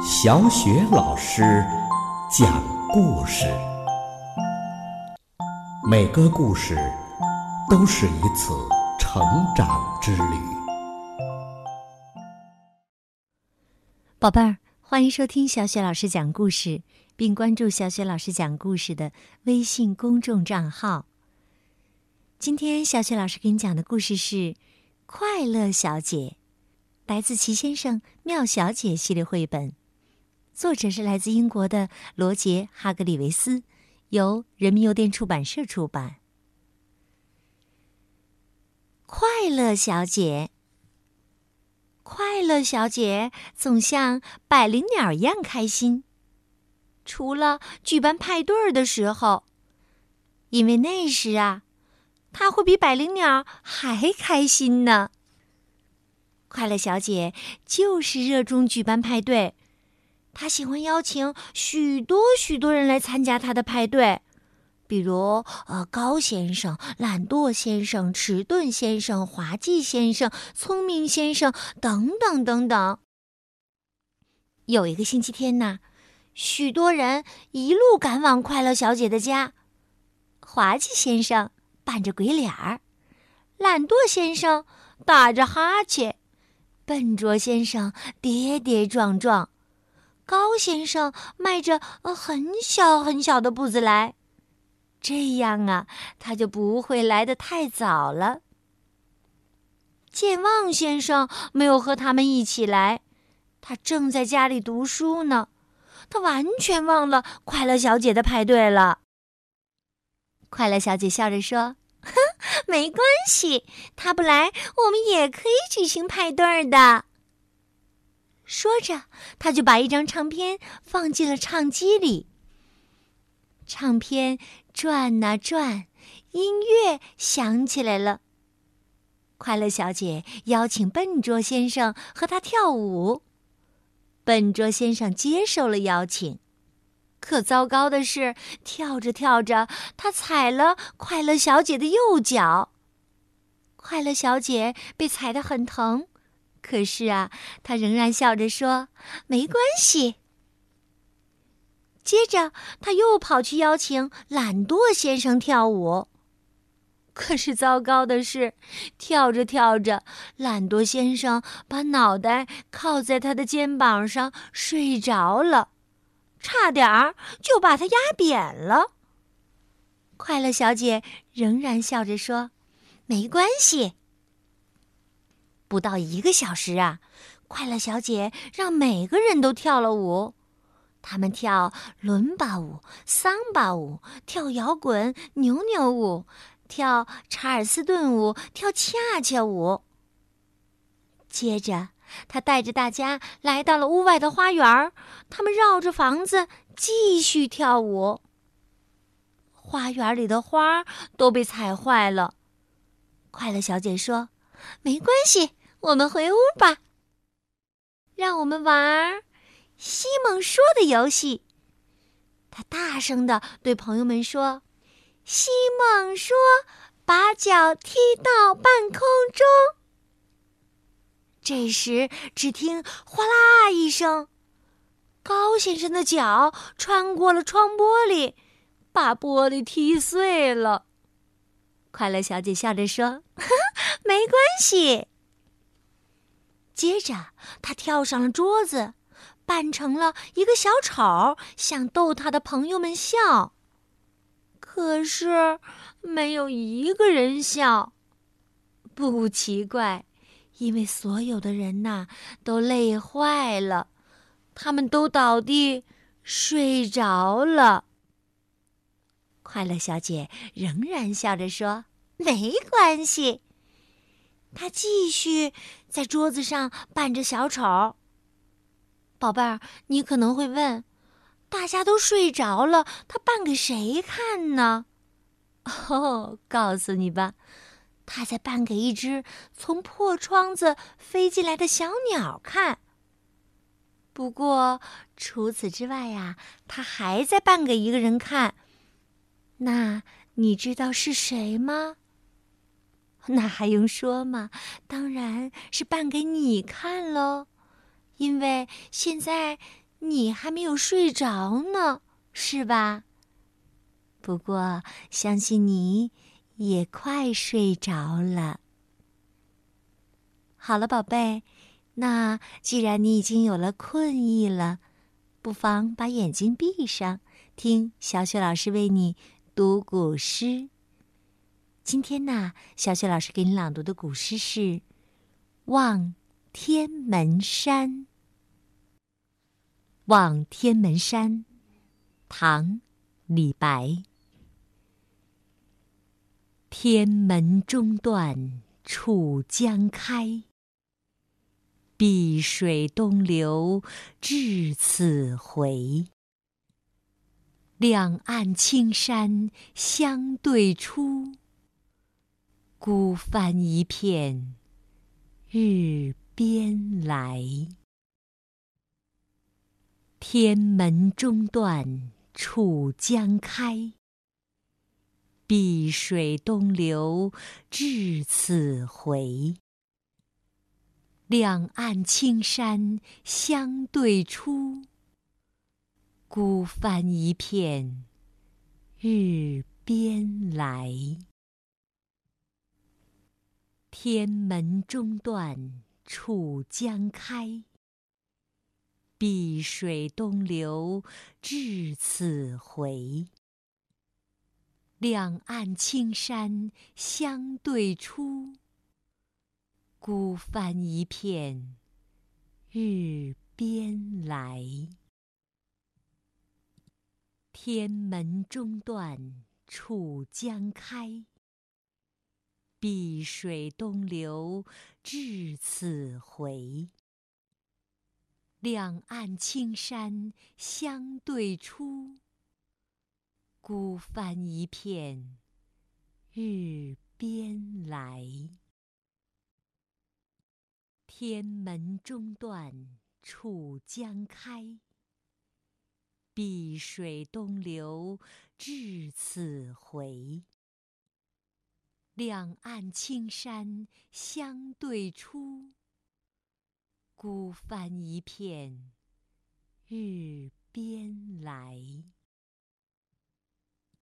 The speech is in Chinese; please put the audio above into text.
小雪老师讲故事，每个故事都是一次成长之旅。宝贝儿，欢迎收听小雪老师讲故事，并关注小雪老师讲故事的微信公众账号。今天小雪老师给你讲的故事是《快乐小姐》，来自《齐先生妙小姐》系列绘本，作者是来自英国的罗杰·哈格里维斯，由人民邮电出版社出版。快乐小姐，快乐小姐总像百灵鸟一样开心，除了举办派对的时候，因为那时啊。她会比百灵鸟还开心呢。快乐小姐就是热衷举办派对，他喜欢邀请许多许多人来参加他的派对，比如呃高先生、懒惰先生、迟钝先生、滑稽先生、聪明先生等等等等。有一个星期天呢，许多人一路赶往快乐小姐的家，滑稽先生。扮着鬼脸儿，懒惰先生打着哈欠，笨拙先生跌跌撞撞，高先生迈着很小很小的步子来，这样啊，他就不会来的太早了。健忘先生没有和他们一起来，他正在家里读书呢，他完全忘了快乐小姐的派对了。快乐小姐笑着说：“哼，没关系，他不来，我们也可以举行派对的。”说着，他就把一张唱片放进了唱机里。唱片转啊转，音乐响起来了。快乐小姐邀请笨拙先生和她跳舞，笨拙先生接受了邀请。可糟糕的是，跳着跳着，他踩了快乐小姐的右脚。快乐小姐被踩得很疼，可是啊，他仍然笑着说：“没关系。”接着，他又跑去邀请懒惰先生跳舞。可是糟糕的是，跳着跳着，懒惰先生把脑袋靠在他的肩膀上睡着了。差点儿就把他压扁了。快乐小姐仍然笑着说：“没关系。”不到一个小时啊，快乐小姐让每个人都跳了舞。他们跳伦巴舞、桑巴舞，跳摇滚、扭扭舞，跳查尔斯顿舞，跳恰恰舞。接着。他带着大家来到了屋外的花园他们绕着房子继续跳舞。花园里的花都被踩坏了。快乐小姐说：“没关系，我们回屋吧。让我们玩西蒙说的游戏。”他大声的对朋友们说：“西蒙说，把脚踢到半空中。”这时，只听“哗啦”一声，高先生的脚穿过了窗玻璃，把玻璃踢碎了。快乐小姐笑着说：“没关系。”接着，他跳上了桌子，扮成了一个小丑，想逗他的朋友们笑。可是，没有一个人笑。不奇怪。因为所有的人呐都累坏了，他们都倒地睡着了。快乐小姐仍然笑着说：“没关系。”她继续在桌子上扮着小丑。宝贝儿，你可能会问：大家都睡着了，他扮给谁看呢？哦，告诉你吧。他在扮给一只从破窗子飞进来的小鸟看。不过除此之外呀，他还在扮给一个人看。那你知道是谁吗？那还用说吗？当然是扮给你看喽，因为现在你还没有睡着呢，是吧？不过，相信你也快睡着了。好了，宝贝，那既然你已经有了困意了，不妨把眼睛闭上，听小雪老师为你读古诗。今天呢，小雪老师给你朗读的古诗是《望天门山》。望天门山，唐·李白。天门中断楚江开，碧水东流至此回。两岸青山相对出，孤帆一片日边来。天门中断楚江开，碧水东流至此回。两岸青山相对出，孤帆一片日边来。天门中断楚江开，碧水东流至此回。两岸青山相对出，孤帆一片日边来。天门中断楚江开，碧水东流至此回。两岸青山相对出，孤帆一片日边来。天门中断楚江开，碧水东流至此回。两岸青山相对出，孤帆一片日边来。